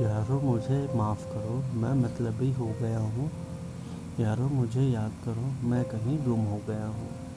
यारो, मुझे माफ़ करो, मैं मतलबी हो गया हूँ। यारो, मुझे याद करो, मैं कहीं गुम हो गया हूँ।